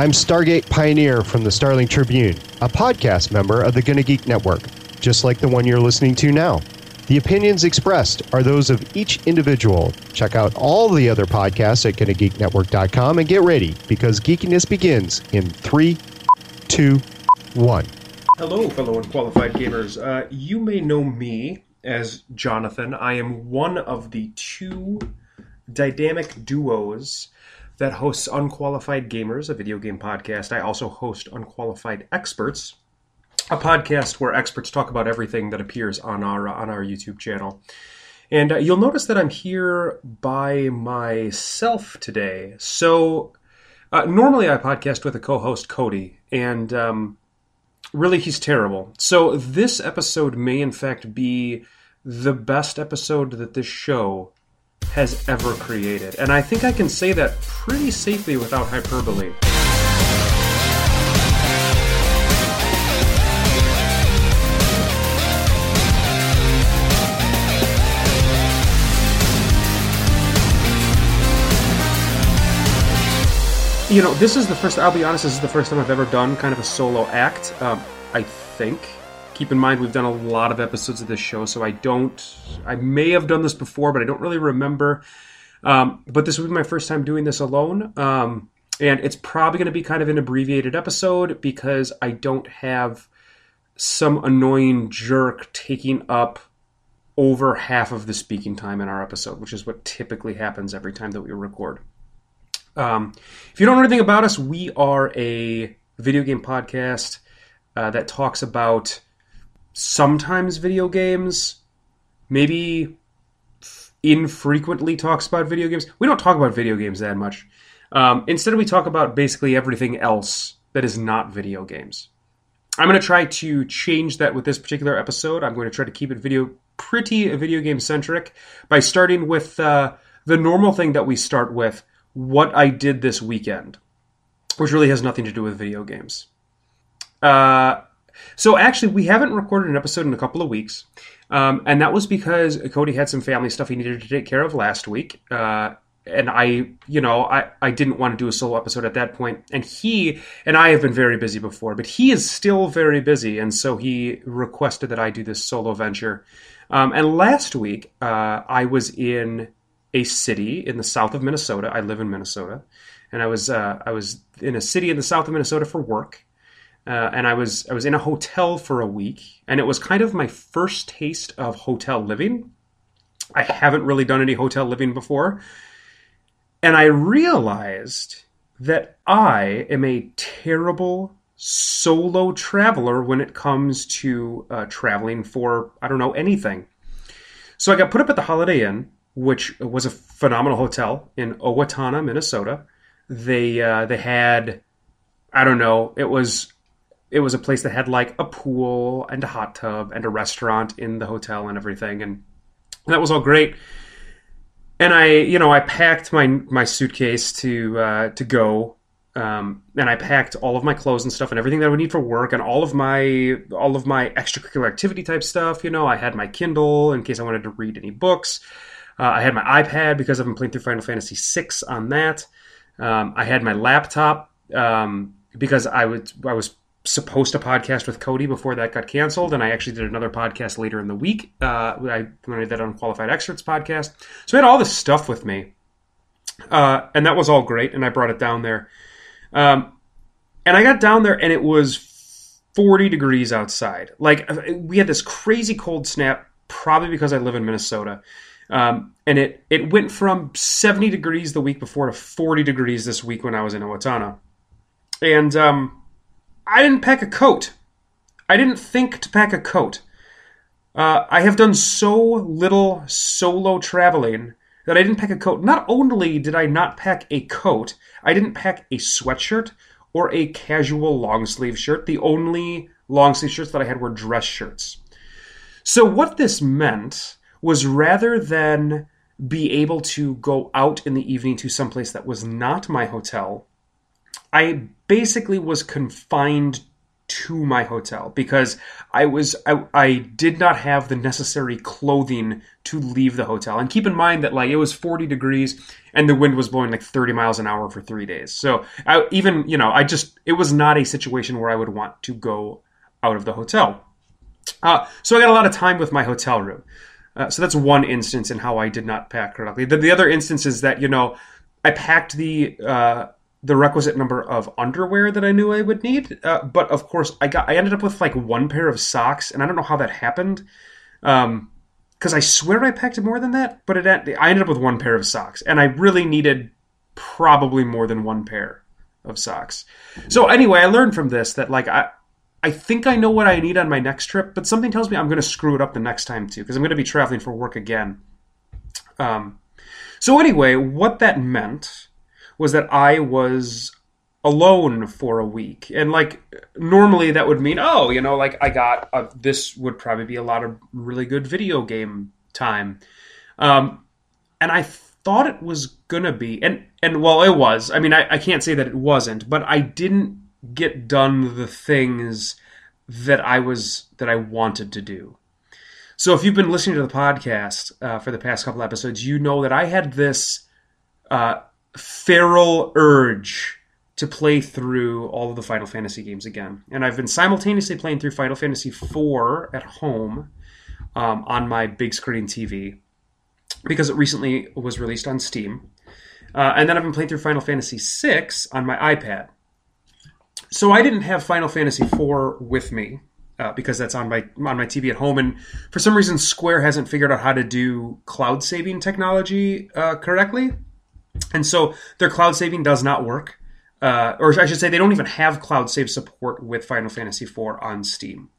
I'm Stargate Pioneer from the Starling Tribune, a podcast member of the Gonna Geek Network, just like the one you're listening to now. The opinions expressed are those of each individual. Check out all the other podcasts at GonnaGeekNetwork.com and get ready because geekiness begins in three, two, one. Hello, fellow unqualified gamers. Uh, you may know me as Jonathan. I am one of the two dynamic duos that hosts Unqualified Gamers, a video game podcast. I also host Unqualified Experts, a podcast where experts talk about everything that appears on our on our YouTube channel. And uh, you'll notice that I'm here by myself today. So uh, normally I podcast with a co-host Cody, and um, really he's terrible. So this episode may in fact be the best episode that this show has ever created. And I think I can say that pretty safely without hyperbole. You know, this is the first, I'll be honest, this is the first time I've ever done kind of a solo act. Um, I think. Keep in mind, we've done a lot of episodes of this show, so I don't, I may have done this before, but I don't really remember. Um, but this will be my first time doing this alone. Um, and it's probably going to be kind of an abbreviated episode because I don't have some annoying jerk taking up over half of the speaking time in our episode, which is what typically happens every time that we record. Um, if you don't know anything about us, we are a video game podcast uh, that talks about sometimes video games, maybe infrequently talks about video games. We don't talk about video games that much. Um, instead, we talk about basically everything else that is not video games. I'm going to try to change that with this particular episode. I'm going to try to keep it video pretty video game centric by starting with uh, the normal thing that we start with what I did this weekend, which really has nothing to do with video games. Uh, so actually, we haven't recorded an episode in a couple of weeks, um, and that was because Cody had some family stuff he needed to take care of last week. Uh, and I, you know, I, I didn't want to do a solo episode at that point. And he and I have been very busy before, but he is still very busy, and so he requested that I do this solo venture. Um, and last week, uh, I was in a city in the south of Minnesota. I live in Minnesota, and I was uh, I was in a city in the south of Minnesota for work. Uh, and I was I was in a hotel for a week, and it was kind of my first taste of hotel living. I haven't really done any hotel living before, and I realized that I am a terrible solo traveler when it comes to uh, traveling for I don't know anything. So I got put up at the Holiday Inn, which was a phenomenal hotel in Owatonna, Minnesota. They uh, they had I don't know it was it was a place that had like a pool and a hot tub and a restaurant in the hotel and everything and that was all great. And i you know i packed my my suitcase to uh, to go um, and i packed all of my clothes and stuff and everything that i would need for work and all of my all of my extracurricular activity type stuff you know. I had my kindle in case i wanted to read any books. Uh, i had my ipad because i've been playing through final fantasy VI on that. Um, i had my laptop um, because i would i was supposed to podcast with Cody before that got canceled, and I actually did another podcast later in the week. Uh, I when I did Unqualified Experts podcast, so I had all this stuff with me, uh, and that was all great. And I brought it down there, um, and I got down there, and it was forty degrees outside. Like we had this crazy cold snap, probably because I live in Minnesota. Um, and it it went from 70 degrees the week before to 40 degrees this week when I was in Owatonna. And um, I didn't pack a coat. I didn't think to pack a coat. Uh, I have done so little solo traveling that I didn't pack a coat. Not only did I not pack a coat, I didn't pack a sweatshirt or a casual long sleeve shirt. The only long sleeve shirts that I had were dress shirts. So, what this meant was rather than be able to go out in the evening to someplace that was not my hotel, I basically was confined to my hotel because I was I, I did not have the necessary clothing to leave the hotel. And keep in mind that like it was 40 degrees and the wind was blowing like 30 miles an hour for 3 days. So I even, you know, I just it was not a situation where I would want to go out of the hotel. Uh, so I got a lot of time with my hotel room. Uh, so that's one instance in how I did not pack correctly. The, the other instance is that you know I packed the uh, the requisite number of underwear that I knew I would need, uh, but of course I got I ended up with like one pair of socks, and I don't know how that happened. Um, because I swear I packed more than that, but it I ended up with one pair of socks, and I really needed probably more than one pair of socks. So anyway, I learned from this that like I I think I know what I need on my next trip, but something tells me I'm going to screw it up the next time too because I'm going to be traveling for work again. Um, so anyway, what that meant was that I was alone for a week, and like normally that would mean, oh, you know, like I got a, this would probably be a lot of really good video game time, um, and I thought it was gonna be, and and well, it was. I mean, I, I can't say that it wasn't, but I didn't get done the things that I was that I wanted to do. So if you've been listening to the podcast uh, for the past couple episodes, you know that I had this uh, feral urge to play through all of the Final Fantasy games again, and I've been simultaneously playing through Final Fantasy IV at home um, on my big screen TV because it recently was released on Steam, uh, and then I've been playing through Final Fantasy VI on my iPad. So I didn't have Final Fantasy IV with me uh, because that's on my on my TV at home, and for some reason Square hasn't figured out how to do cloud saving technology uh, correctly, and so their cloud saving does not work. Uh, or I should say, they don't even have cloud save support with Final Fantasy IV on Steam.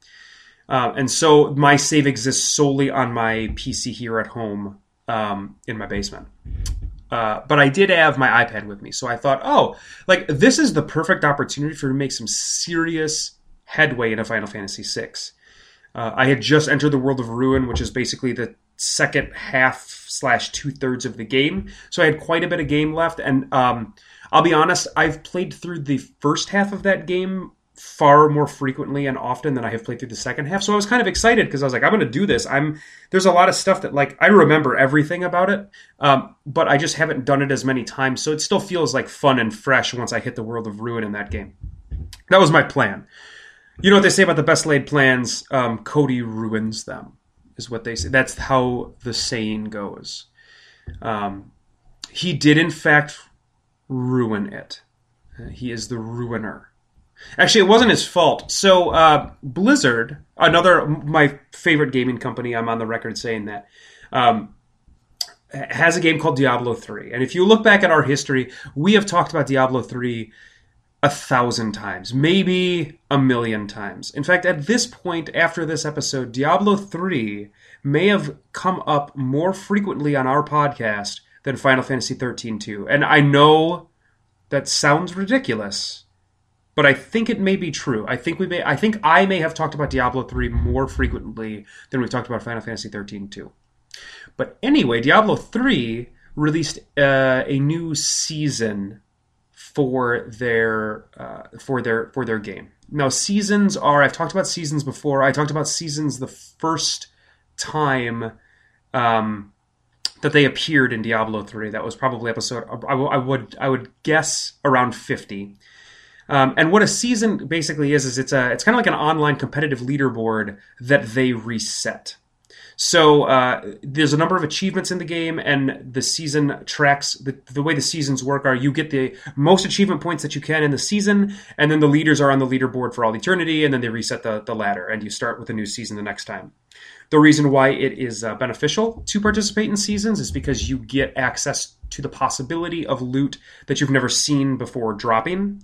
Uh, and so my save exists solely on my PC here at home um, in my basement. Uh, but I did have my iPad with me, so I thought, oh, like this is the perfect opportunity for me to make some serious headway into Final Fantasy VI. Uh, I had just entered the world of Ruin, which is basically the second half slash two thirds of the game, so I had quite a bit of game left. And um, I'll be honest, I've played through the first half of that game far more frequently and often than I have played through the second half. So I was kind of excited because I was like, I'm going to do this. I'm there's a lot of stuff that like I remember everything about it, um, but I just haven't done it as many times. So it still feels like fun and fresh once I hit the world of ruin in that game. That was my plan. You know what they say about the best laid plans? Um, Cody ruins them, is what they say. That's how the saying goes. Um, he did in fact ruin it. Uh, he is the ruiner. Actually, it wasn't his fault. So uh, Blizzard, another my favorite gaming company, I'm on the record saying that, um, has a game called Diablo 3. And if you look back at our history, we have talked about Diablo 3 a thousand times, maybe a million times. In fact, at this point, after this episode, Diablo 3 may have come up more frequently on our podcast than Final Fantasy 13 2. And I know that sounds ridiculous but I think it may be true. I think we may. I think I may have talked about Diablo three more frequently than we've talked about Final Fantasy thirteen two. But anyway, Diablo three released uh, a new season for their uh, for their for their game. Now seasons are. I've talked about seasons before. I talked about seasons the first time. Um, that they appeared in Diablo 3. That was probably episode I, I would I would guess around 50. Um, and what a season basically is is it's a it's kind of like an online competitive leaderboard that they reset. So uh, there's a number of achievements in the game, and the season tracks the, the way the seasons work are you get the most achievement points that you can in the season, and then the leaders are on the leaderboard for all eternity, and then they reset the, the ladder, and you start with a new season the next time. The reason why it is uh, beneficial to participate in seasons is because you get access to the possibility of loot that you've never seen before dropping.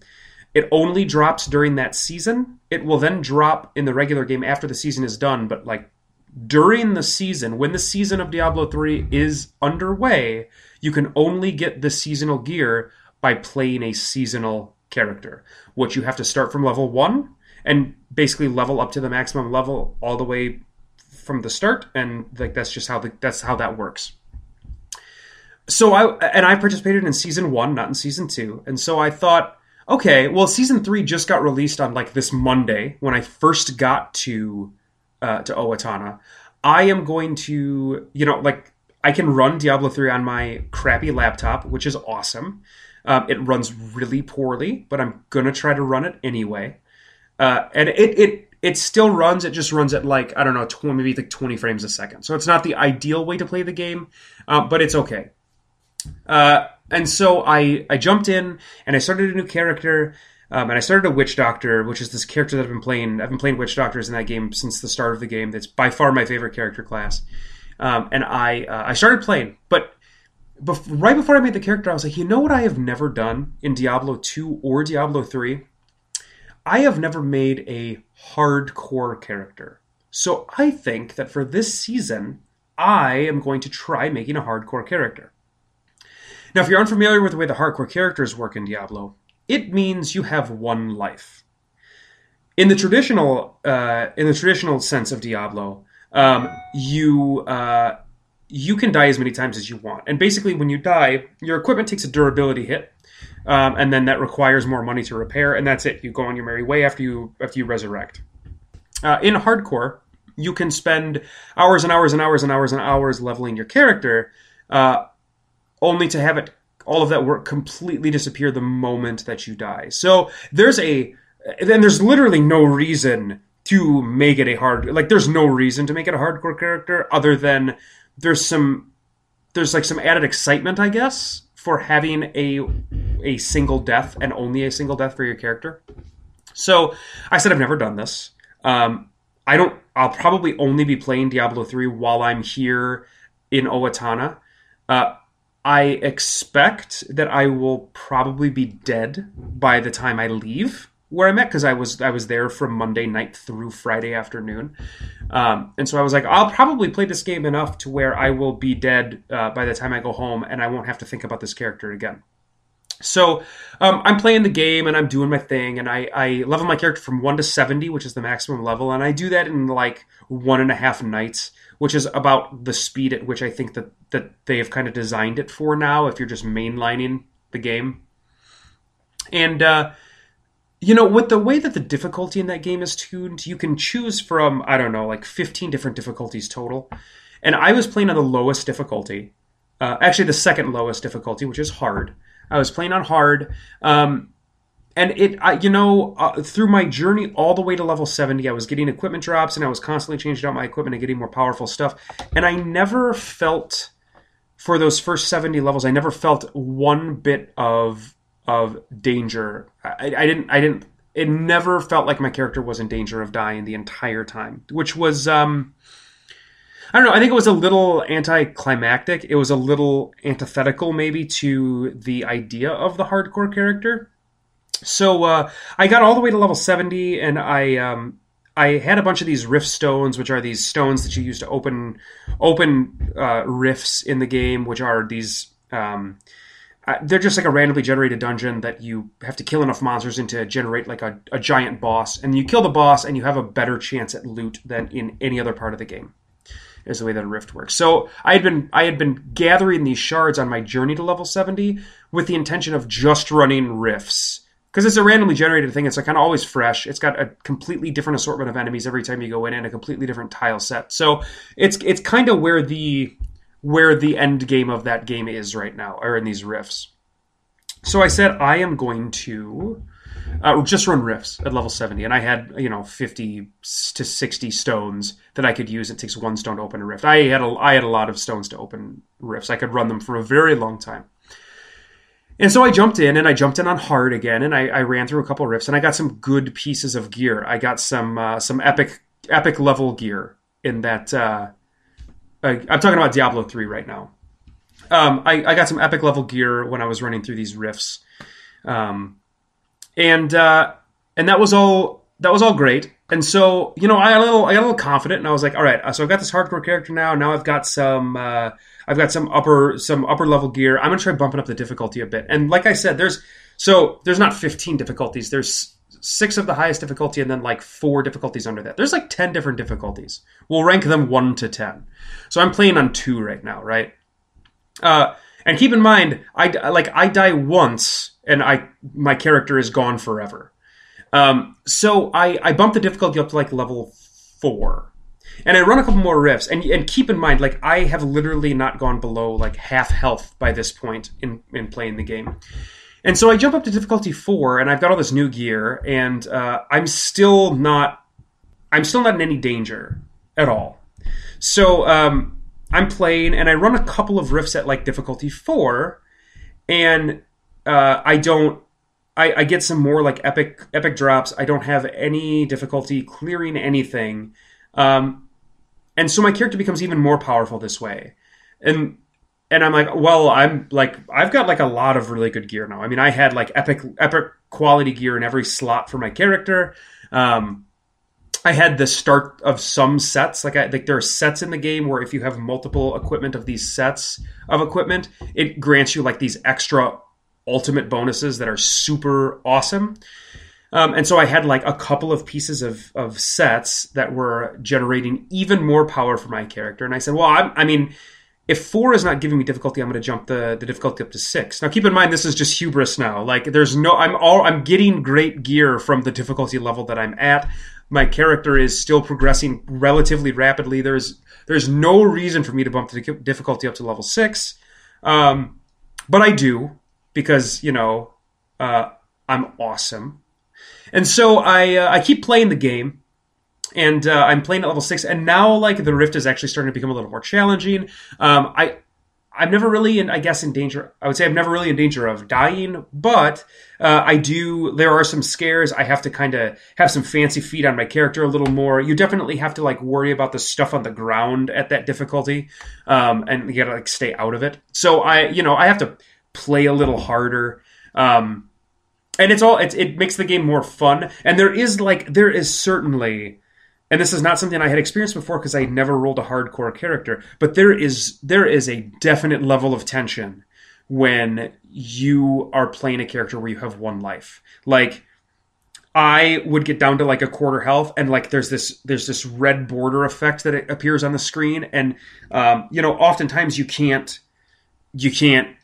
It only drops during that season. It will then drop in the regular game after the season is done, but like during the season, when the season of Diablo 3 is underway, you can only get the seasonal gear by playing a seasonal character, which you have to start from level 1 and basically level up to the maximum level all the way from the start and like that's just how the, that's how that works. So I and I participated in season 1, not in season 2, and so I thought okay, well, season three just got released on like this Monday when I first got to uh, to Owatonna. I am going to, you know, like I can run Diablo three on my crappy laptop, which is awesome. Um, it runs really poorly, but I'm gonna try to run it anyway. Uh, and it it it still runs. It just runs at like I don't know, 20, maybe like 20 frames a second. So it's not the ideal way to play the game, uh, but it's okay. Uh, and so I I jumped in and I started a new character. Um, and I started a witch doctor, which is this character that I've been playing. I've been playing witch doctors in that game since the start of the game. That's by far my favorite character class. Um, and I uh, I started playing, but bef- right before I made the character, I was like, you know what I have never done in Diablo two or Diablo three. I have never made a hardcore character. So I think that for this season, I am going to try making a hardcore character. Now, if you're unfamiliar with the way the hardcore characters work in Diablo, it means you have one life. In the traditional, uh, in the traditional sense of Diablo, um, you uh, you can die as many times as you want, and basically, when you die, your equipment takes a durability hit, um, and then that requires more money to repair, and that's it. You go on your merry way after you after you resurrect. Uh, in hardcore, you can spend hours and hours and hours and hours and hours leveling your character, uh, only to have it all of that work completely disappear the moment that you die. So there's a then there's literally no reason to make it a hard like there's no reason to make it a hardcore character other than there's some there's like some added excitement, I guess, for having a a single death and only a single death for your character. So I said I've never done this. Um, I don't. I'll probably only be playing Diablo three while I'm here in Owatonna. Uh, I expect that I will probably be dead by the time I leave where I'm at because I was I was there from Monday night through Friday afternoon, um, and so I was like, I'll probably play this game enough to where I will be dead uh, by the time I go home, and I won't have to think about this character again. So um, I'm playing the game and I'm doing my thing, and I, I level my character from one to seventy, which is the maximum level, and I do that in like one and a half nights which is about the speed at which I think that that they have kind of designed it for now. If you're just mainlining the game, and uh, you know, with the way that the difficulty in that game is tuned, you can choose from I don't know, like 15 different difficulties total. And I was playing on the lowest difficulty, uh, actually the second lowest difficulty, which is hard. I was playing on hard. Um, and it I, you know uh, through my journey all the way to level 70 i was getting equipment drops and i was constantly changing out my equipment and getting more powerful stuff and i never felt for those first 70 levels i never felt one bit of of danger I, I didn't i didn't it never felt like my character was in danger of dying the entire time which was um I don't know. I think it was a little anticlimactic. It was a little antithetical, maybe, to the idea of the hardcore character so uh, I got all the way to level 70, and I um, I had a bunch of these rift stones, which are these stones that you use to open open uh, rifts in the game, which are these. Um, uh, they're just like a randomly generated dungeon that you have to kill enough monsters in to generate like a, a giant boss, and you kill the boss, and you have a better chance at loot than in any other part of the game. Is the way that a rift works. So I had been I had been gathering these shards on my journey to level seventy with the intention of just running rifts because it's a randomly generated thing. It's like kind of always fresh. It's got a completely different assortment of enemies every time you go in, and a completely different tile set. So it's it's kind of where the where the end game of that game is right now, or in these rifts. So I said I am going to uh, just run rifts at level 70 and i had you know 50 to 60 stones that i could use it takes one stone to open a rift i had a, I had a lot of stones to open rifts i could run them for a very long time and so I jumped in and I jumped in on hard again and I, I ran through a couple rifts and I got some good pieces of gear. I got some uh, some epic epic level gear in that. Uh, I, I'm talking about Diablo three right now. Um, I, I got some epic level gear when I was running through these rifts, um, and uh, and that was all that was all great. And so you know I got a little I got a little confident and I was like, all right, so I've got this hardcore character now. Now I've got some uh, I've got some upper some upper level gear. I'm gonna try bumping up the difficulty a bit. And like I said, there's so there's not 15 difficulties. There's six of the highest difficulty and then like four difficulties under that. There's like 10 different difficulties. We'll rank them one to 10. So I'm playing on two right now, right? Uh, And keep in mind, I like I die once, and I my character is gone forever. Um, so I I bump the difficulty up to like level four, and I run a couple more rifts. And and keep in mind, like I have literally not gone below like half health by this point in in playing the game. And so I jump up to difficulty four, and I've got all this new gear, and uh, I'm still not, I'm still not in any danger at all. So um, I'm playing, and I run a couple of rifts at like difficulty four, and uh, I don't. I, I get some more like epic epic drops. I don't have any difficulty clearing anything, um, and so my character becomes even more powerful this way. And and I'm like, well, I'm like, I've got like a lot of really good gear now. I mean, I had like epic, epic quality gear in every slot for my character. Um, I had the start of some sets. Like, I like there are sets in the game where if you have multiple equipment of these sets of equipment, it grants you like these extra ultimate bonuses that are super awesome. Um, and so I had like a couple of pieces of, of sets that were generating even more power for my character. And I said, well, I'm, I mean, if four is not giving me difficulty, I'm going to jump the, the difficulty up to six. Now, keep in mind, this is just hubris now. Like, there's no, I'm all, I'm getting great gear from the difficulty level that I'm at. My character is still progressing relatively rapidly. There's, there's no reason for me to bump the difficulty up to level six. Um, but I do because, you know, uh, I'm awesome. And so I, uh, I keep playing the game and uh, I'm playing at level six, and now like the rift is actually starting to become a little more challenging. Um, I I'm never really in, I guess, in danger. I would say I'm never really in danger of dying, but uh, I do. There are some scares. I have to kind of have some fancy feet on my character a little more. You definitely have to like worry about the stuff on the ground at that difficulty, um, and you gotta like stay out of it. So I, you know, I have to play a little harder. Um, and it's all it, it makes the game more fun. And there is like there is certainly and this is not something I had experienced before because I never rolled a hardcore character, but there is there is a definite level of tension when you are playing a character where you have one life. Like I would get down to like a quarter health, and like there's this there's this red border effect that appears on the screen, and um, you know oftentimes you can't you can't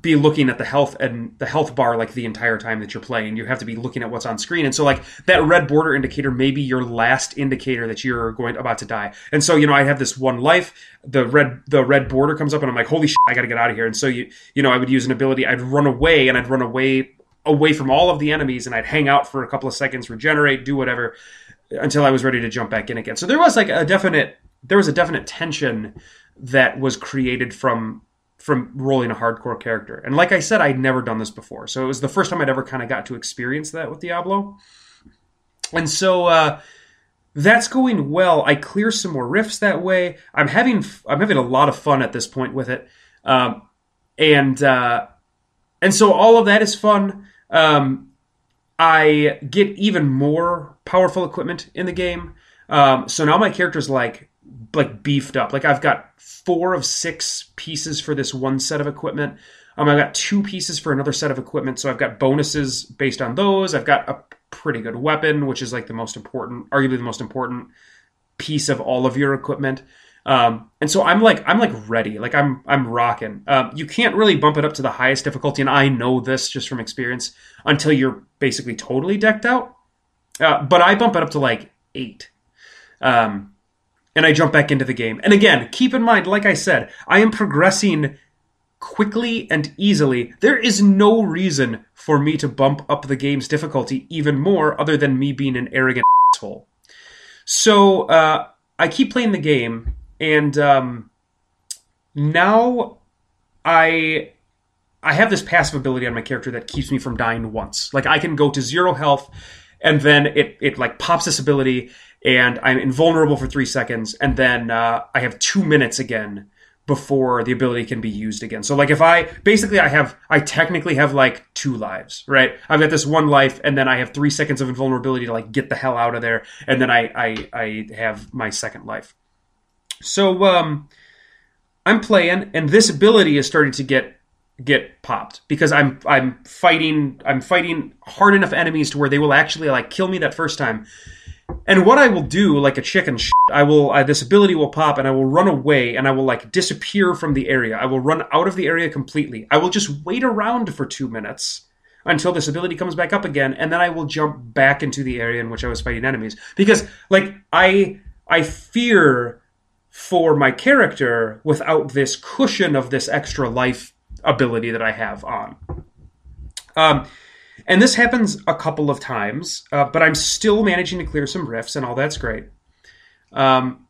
be looking at the health and the health bar like the entire time that you're playing. You have to be looking at what's on screen. And so like that red border indicator may be your last indicator that you're going about to die. And so, you know, I have this one life, the red the red border comes up and I'm like, holy shit, I gotta get out of here. And so you you know, I would use an ability, I'd run away and I'd run away away from all of the enemies and I'd hang out for a couple of seconds, regenerate, do whatever until I was ready to jump back in again. So there was like a definite there was a definite tension that was created from from rolling a hardcore character. And like I said, I'd never done this before. So it was the first time I'd ever kind of got to experience that with Diablo. And so uh, that's going well. I clear some more rifts that way. I'm having I'm having a lot of fun at this point with it. Um, and uh, and so all of that is fun. Um, I get even more powerful equipment in the game. Um, so now my character's like like beefed up. Like I've got four of six pieces for this one set of equipment. Um, I've got two pieces for another set of equipment, so I've got bonuses based on those. I've got a pretty good weapon, which is like the most important, arguably the most important piece of all of your equipment. Um, and so I'm like I'm like ready, like I'm I'm rocking. Um, you can't really bump it up to the highest difficulty, and I know this just from experience until you're basically totally decked out. Uh, but I bump it up to like eight. Um, and I jump back into the game. And again, keep in mind, like I said, I am progressing quickly and easily. There is no reason for me to bump up the game's difficulty even more other than me being an arrogant asshole. So uh, I keep playing the game, and um, now I I have this passive ability on my character that keeps me from dying once. Like I can go to zero health, and then it it like pops this ability, and I'm invulnerable for three seconds, and then uh, I have two minutes again before the ability can be used again. So like if I basically I have I technically have like two lives, right? I've got this one life and then I have 3 seconds of invulnerability to like get the hell out of there and then I I I have my second life. So um I'm playing and this ability is starting to get get popped because I'm I'm fighting I'm fighting hard enough enemies to where they will actually like kill me that first time And what I will do, like a chicken, shit, I will I, this ability will pop, and I will run away, and I will like disappear from the area. I will run out of the area completely. I will just wait around for two minutes until this ability comes back up again, and then I will jump back into the area in which I was fighting enemies. Because like I I fear for my character without this cushion of this extra life ability that I have on. Um, and this happens a couple of times, uh, but I'm still managing to clear some rifts, and all that's great. Um,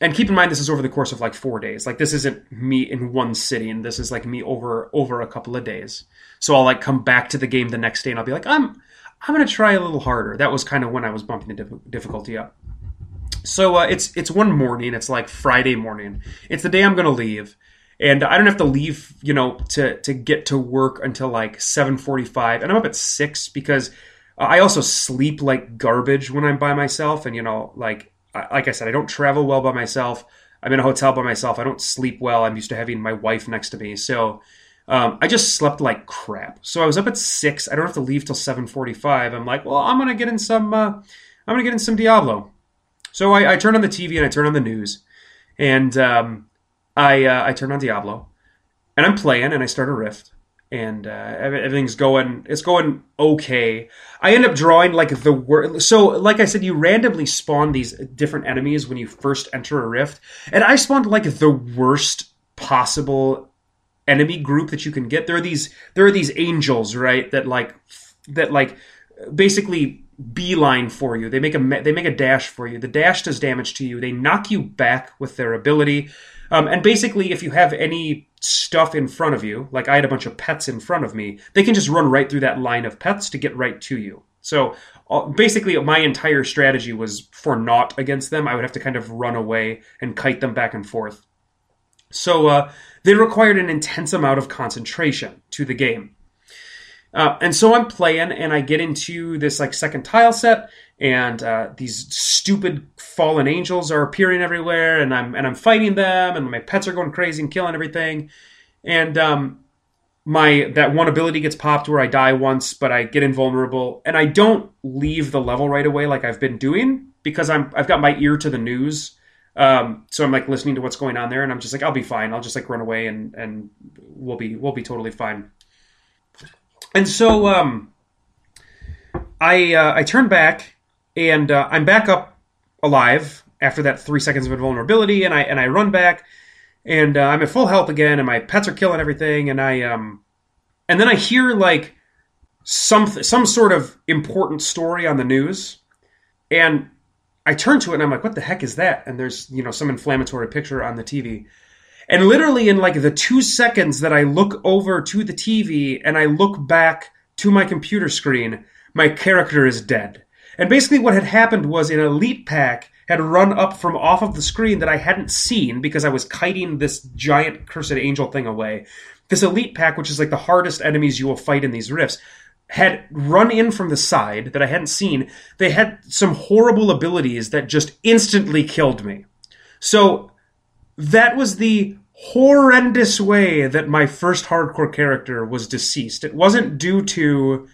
and keep in mind, this is over the course of like four days. Like this isn't me in one sitting. This is like me over over a couple of days. So I'll like come back to the game the next day, and I'll be like, I'm I'm gonna try a little harder. That was kind of when I was bumping the difficulty up. So uh, it's it's one morning. It's like Friday morning. It's the day I'm gonna leave, and I don't have to leave, you know, to to get to work until like 7:45, and I'm up at six because I also sleep like garbage when I'm by myself, and you know, like like I said, I don't travel well by myself. I'm in a hotel by myself. I don't sleep well. I'm used to having my wife next to me, so um, I just slept like crap. So I was up at six. I don't have to leave till 7:45. I'm like, well, I'm gonna get in some. Uh, I'm gonna get in some Diablo. So I, I turn on the TV and I turn on the news, and um, I uh, I turn on Diablo, and I'm playing and I start a rift, and uh, everything's going it's going okay. I end up drawing like the worst. So like I said, you randomly spawn these different enemies when you first enter a rift, and I spawned like the worst possible enemy group that you can get. There are these there are these angels right that like that like basically beeline for you. They make a they make a dash for you. The dash does damage to you. They knock you back with their ability. Um, and basically, if you have any stuff in front of you, like I had a bunch of pets in front of me, they can just run right through that line of pets to get right to you. So uh, basically, my entire strategy was for naught against them. I would have to kind of run away and kite them back and forth. So uh, they required an intense amount of concentration to the game. Uh, and so I'm playing, and I get into this like second tile set, and uh, these stupid fallen angels are appearing everywhere, and I'm and I'm fighting them, and my pets are going crazy and killing everything, and um, my that one ability gets popped where I die once, but I get invulnerable, and I don't leave the level right away like I've been doing because I'm I've got my ear to the news. Um, so I'm like listening to what's going on there, and I'm just like, I'll be fine. I'll just like run away, and and we'll be we'll be totally fine. And so um, I uh, I turn back and uh, I'm back up alive after that three seconds of invulnerability, and I and I run back and uh, I'm at full health again, and my pets are killing everything, and I um and then I hear like some some sort of important story on the news, and I turn to it and I'm like, what the heck is that? And there's you know some inflammatory picture on the TV, and literally, in like the two seconds that I look over to the TV and I look back to my computer screen, my character is dead. And basically, what had happened was an elite pack had run up from off of the screen that I hadn't seen because I was kiting this giant cursed angel thing away. This elite pack, which is like the hardest enemies you will fight in these rifts, had run in from the side that I hadn't seen. They had some horrible abilities that just instantly killed me. So that was the horrendous way that my first hardcore character was deceased. It wasn't due to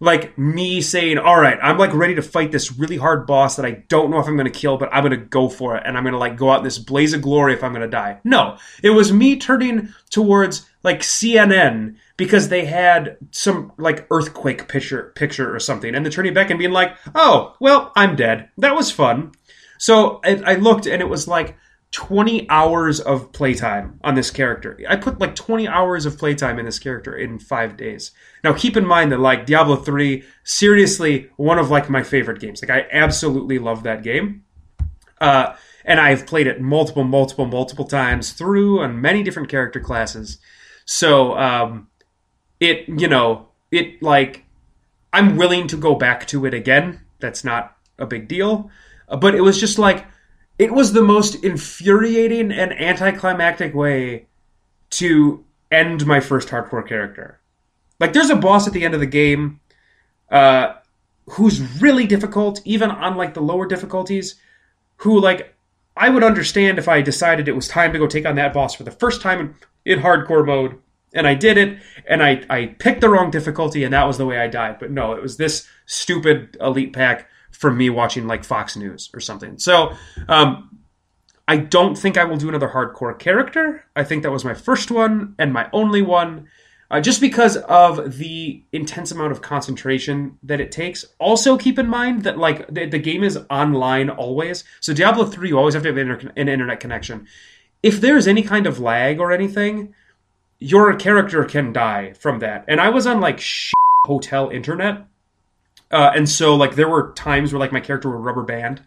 like me saying, "All right, I'm like ready to fight this really hard boss that I don't know if I'm going to kill, but I'm going to go for it and I'm going to like go out in this blaze of glory if I'm going to die." No, it was me turning towards like CNN because they had some like earthquake picture picture or something and then turning back and being like, "Oh, well, I'm dead. That was fun." So I, I looked and it was like 20 hours of playtime on this character. I put like 20 hours of playtime in this character in five days. Now, keep in mind that like Diablo 3, seriously, one of like my favorite games. Like, I absolutely love that game. Uh, and I've played it multiple, multiple, multiple times through on many different character classes. So, um, it, you know, it like, I'm willing to go back to it again. That's not a big deal. Uh, but it was just like, it was the most infuriating and anticlimactic way to end my first hardcore character. Like, there's a boss at the end of the game uh, who's really difficult, even on like the lower difficulties. Who like I would understand if I decided it was time to go take on that boss for the first time in, in hardcore mode, and I did it, and I I picked the wrong difficulty, and that was the way I died. But no, it was this stupid elite pack from me watching like Fox News or something. So um, I don't think I will do another hardcore character. I think that was my first one and my only one. Uh, just because of the intense amount of concentration that it takes. Also, keep in mind that like the, the game is online always. So Diablo three, you always have to have an internet connection. If there's any kind of lag or anything, your character can die from that. And I was on like hotel internet, uh, and so like there were times where like my character would rubber band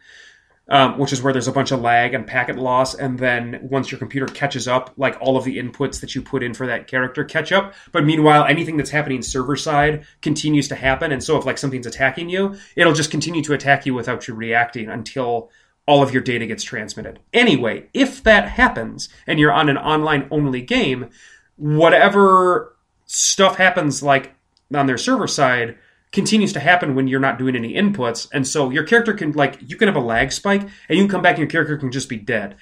um, which is where there's a bunch of lag and packet loss. And then once your computer catches up, like all of the inputs that you put in for that character catch up. But meanwhile, anything that's happening server side continues to happen. And so if like something's attacking you, it'll just continue to attack you without you reacting until all of your data gets transmitted. Anyway, if that happens and you're on an online only game, whatever stuff happens like on their server side continues to happen when you're not doing any inputs. And so your character can like you can have a lag spike and you can come back and your character can just be dead.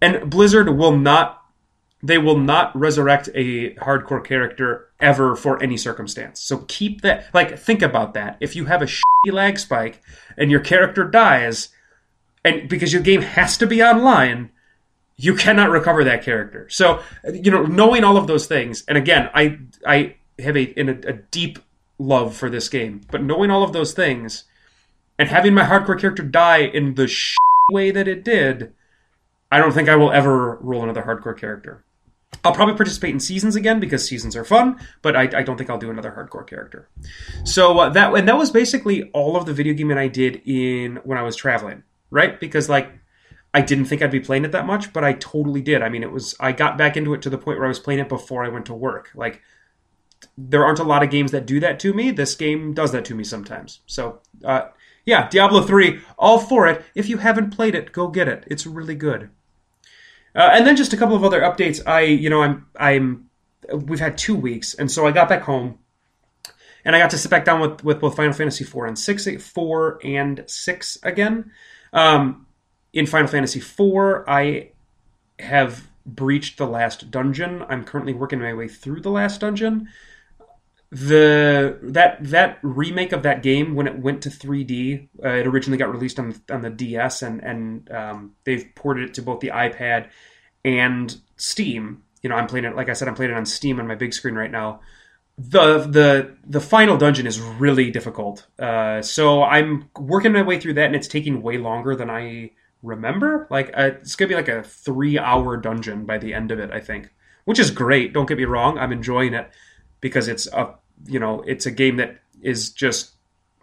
And Blizzard will not they will not resurrect a hardcore character ever for any circumstance. So keep that like think about that. If you have a shitty lag spike and your character dies and because your game has to be online, you cannot recover that character. So, you know, knowing all of those things, and again, I I have a in a, a deep love for this game. But knowing all of those things and having my hardcore character die in the sh- way that it did, I don't think I will ever roll another hardcore character. I'll probably participate in seasons again because seasons are fun, but I, I don't think I'll do another hardcore character. So uh, that and that was basically all of the video gaming I did in when I was traveling, right? Because like I didn't think I'd be playing it that much, but I totally did. I mean, it was I got back into it to the point where I was playing it before I went to work. Like there aren't a lot of games that do that to me. This game does that to me sometimes. So, uh, yeah, Diablo 3, all for it. If you haven't played it, go get it. It's really good. Uh, and then just a couple of other updates. I, you know, I'm, I'm, we've had two weeks, and so I got back home, and I got to sit back down with, with both Final Fantasy 4 and 6, 4 and 6 again. Um, in Final Fantasy 4, I have breached the last dungeon. I'm currently working my way through the last dungeon the that that remake of that game when it went to 3D, uh, it originally got released on on the DS, and and um, they've ported it to both the iPad and Steam. You know, I'm playing it like I said, I'm playing it on Steam on my big screen right now. The the the final dungeon is really difficult, uh, so I'm working my way through that, and it's taking way longer than I remember. Like uh, it's gonna be like a three hour dungeon by the end of it, I think, which is great. Don't get me wrong, I'm enjoying it because it's a you know it's a game that is just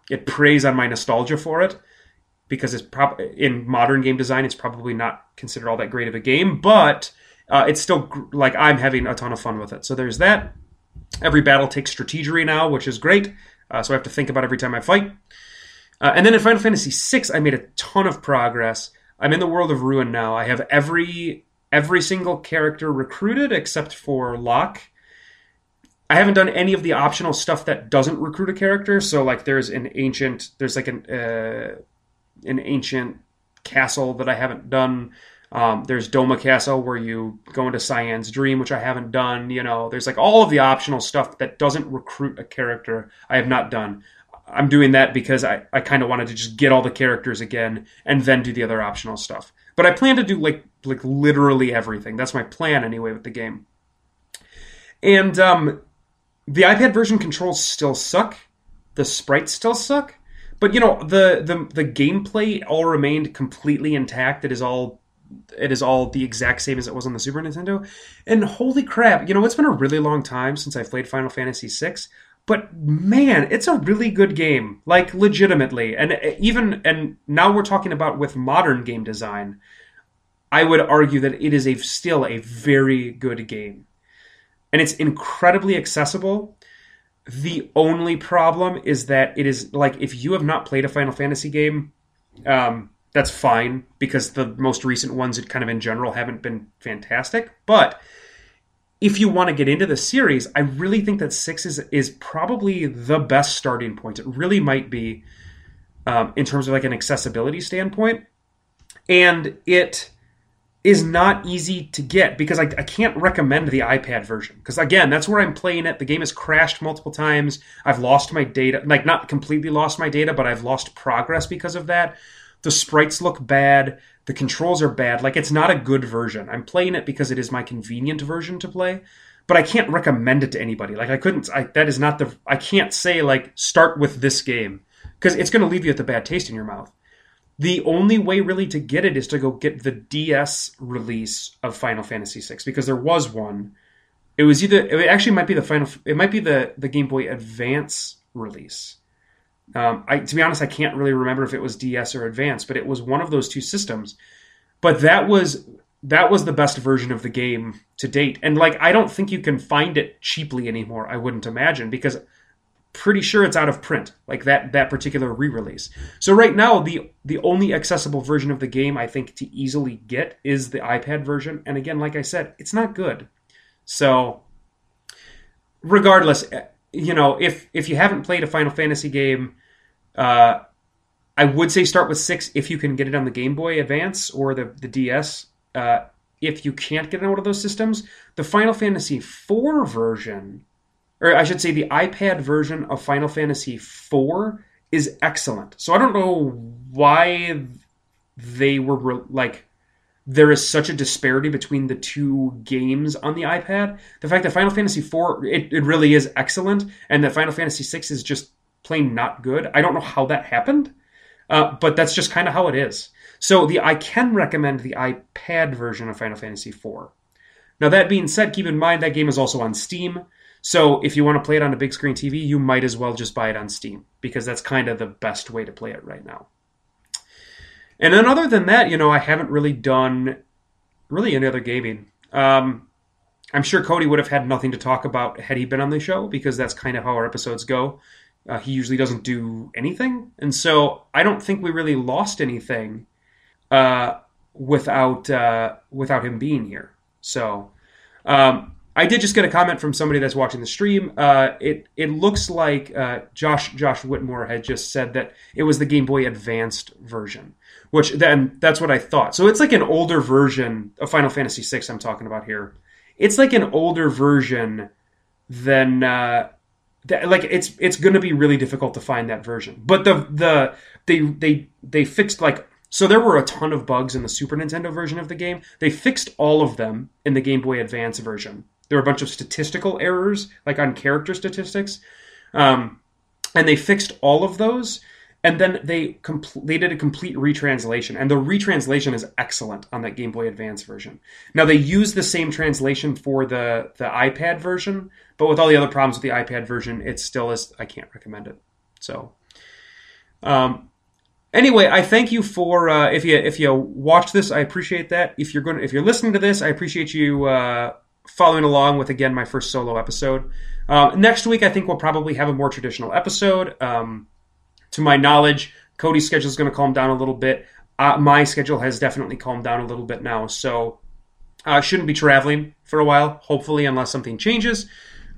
it preys on my nostalgia for it because it's probably in modern game design it's probably not considered all that great of a game but uh, it's still like i'm having a ton of fun with it. So there's that. Every battle takes strategery now which is great. Uh, so i have to think about every time i fight. Uh, and then in final fantasy VI, i made a ton of progress. I'm in the world of ruin now. I have every every single character recruited except for Locke I haven't done any of the optional stuff that doesn't recruit a character. So like there's an ancient, there's like an uh, an ancient castle that I haven't done. Um, there's Doma Castle where you go into Cyan's Dream, which I haven't done. You know, there's like all of the optional stuff that doesn't recruit a character. I have not done. I'm doing that because I, I kind of wanted to just get all the characters again and then do the other optional stuff. But I plan to do like like literally everything. That's my plan anyway with the game. And um, the iPad version controls still suck. The sprites still suck. But you know, the the the gameplay all remained completely intact. It is all it is all the exact same as it was on the Super Nintendo. And holy crap, you know, it's been a really long time since I played Final Fantasy VI, but man, it's a really good game. Like legitimately. And uh, even and now we're talking about with modern game design, I would argue that it is a still a very good game and it's incredibly accessible. The only problem is that it is like if you have not played a Final Fantasy game, um, that's fine because the most recent ones, it kind of in general, haven't been fantastic. But if you want to get into the series, I really think that six is is probably the best starting point. It really might be um, in terms of like an accessibility standpoint, and it is not easy to get because I, I can't recommend the iPad version. Because again, that's where I'm playing it. The game has crashed multiple times. I've lost my data, like not completely lost my data, but I've lost progress because of that. The sprites look bad. The controls are bad. Like it's not a good version. I'm playing it because it is my convenient version to play, but I can't recommend it to anybody. Like I couldn't. I, that is not the. I can't say like start with this game because it's going to leave you with a bad taste in your mouth the only way really to get it is to go get the DS release of Final Fantasy VI because there was one. It was either it actually might be the final. It might be the the Game Boy Advance release. Um, I to be honest, I can't really remember if it was DS or Advance, but it was one of those two systems. But that was that was the best version of the game to date, and like I don't think you can find it cheaply anymore. I wouldn't imagine because pretty sure it's out of print, like that that particular re-release. So right now, the the only accessible version of the game I think to easily get is the iPad version, and again, like I said, it's not good. So, regardless, eh, you know, if if you haven't played a Final Fantasy game, uh, I would say start with six if you can get it on the Game Boy Advance or the the DS. Uh, if you can't get it on one of those systems, the Final Fantasy IV version or I should say, the iPad version of Final Fantasy IV is excellent. So I don't know why they were like there is such a disparity between the two games on the iPad. The fact that Final Fantasy IV it, it really is excellent, and that Final Fantasy VI is just plain not good. I don't know how that happened, uh, but that's just kind of how it is. So the I can recommend the iPad version of Final Fantasy IV. Now that being said, keep in mind that game is also on Steam. So if you want to play it on a big screen TV, you might as well just buy it on Steam because that's kind of the best way to play it right now. And then other than that, you know, I haven't really done really any other gaming. Um, I'm sure Cody would have had nothing to talk about had he been on the show because that's kind of how our episodes go. Uh, he usually doesn't do anything, and so I don't think we really lost anything uh, without uh, without him being here. So um, I did just get a comment from somebody that's watching the stream. Uh, it it looks like uh, Josh Josh Whitmore had just said that it was the Game Boy Advanced version, which then that's what I thought. So it's like an older version of Final Fantasy VI. I'm talking about here. It's like an older version than uh, that, like it's it's going to be really difficult to find that version. But the the they they they fixed like so there were a ton of bugs in the Super Nintendo version of the game. They fixed all of them in the Game Boy Advance version. There were a bunch of statistical errors, like on character statistics, um, and they fixed all of those. And then they completed a complete retranslation, and the retranslation is excellent on that Game Boy Advance version. Now they use the same translation for the the iPad version, but with all the other problems with the iPad version, it still is. I can't recommend it. So, um, anyway, I thank you for uh, if you if you watch this, I appreciate that. If you're going if you're listening to this, I appreciate you uh, following along with again my first solo episode. Um, next week, I think we'll probably have a more traditional episode. Um, to my knowledge, Cody's schedule is going to calm down a little bit. Uh, my schedule has definitely calmed down a little bit now, so I uh, shouldn't be traveling for a while, hopefully, unless something changes.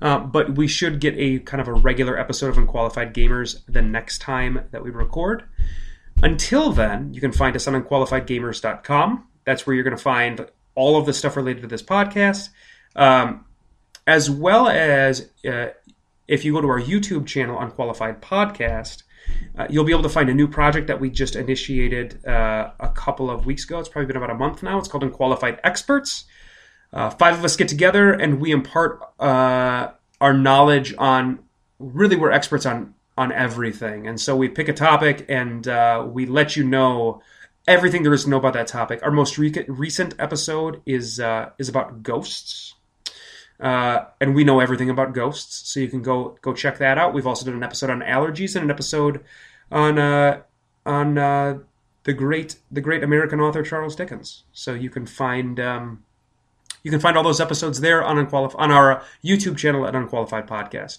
Uh, but we should get a kind of a regular episode of Unqualified Gamers the next time that we record. Until then, you can find us on unqualifiedgamers.com. That's where you're going to find all of the stuff related to this podcast. Um, as well as uh, if you go to our YouTube channel, Unqualified Podcast, uh, you'll be able to find a new project that we just initiated uh, a couple of weeks ago. It's probably been about a month now. It's called Unqualified Experts. Uh, five of us get together and we impart uh, our knowledge on really we're experts on on everything. And so we pick a topic and uh, we let you know everything there is to know about that topic. Our most re- recent episode is is about ghosts. Uh, and we know everything about ghosts, so you can go go check that out. We've also done an episode on allergies and an episode on uh, on uh, the great the great American author Charles Dickens. So you can find um, you can find all those episodes there on on our YouTube channel at Unqualified Podcast.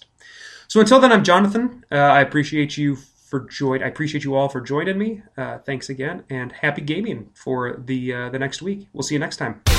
So until then, I'm Jonathan. Uh, I appreciate you for join. I appreciate you all for joining me. Uh, thanks again, and happy gaming for the uh, the next week. We'll see you next time.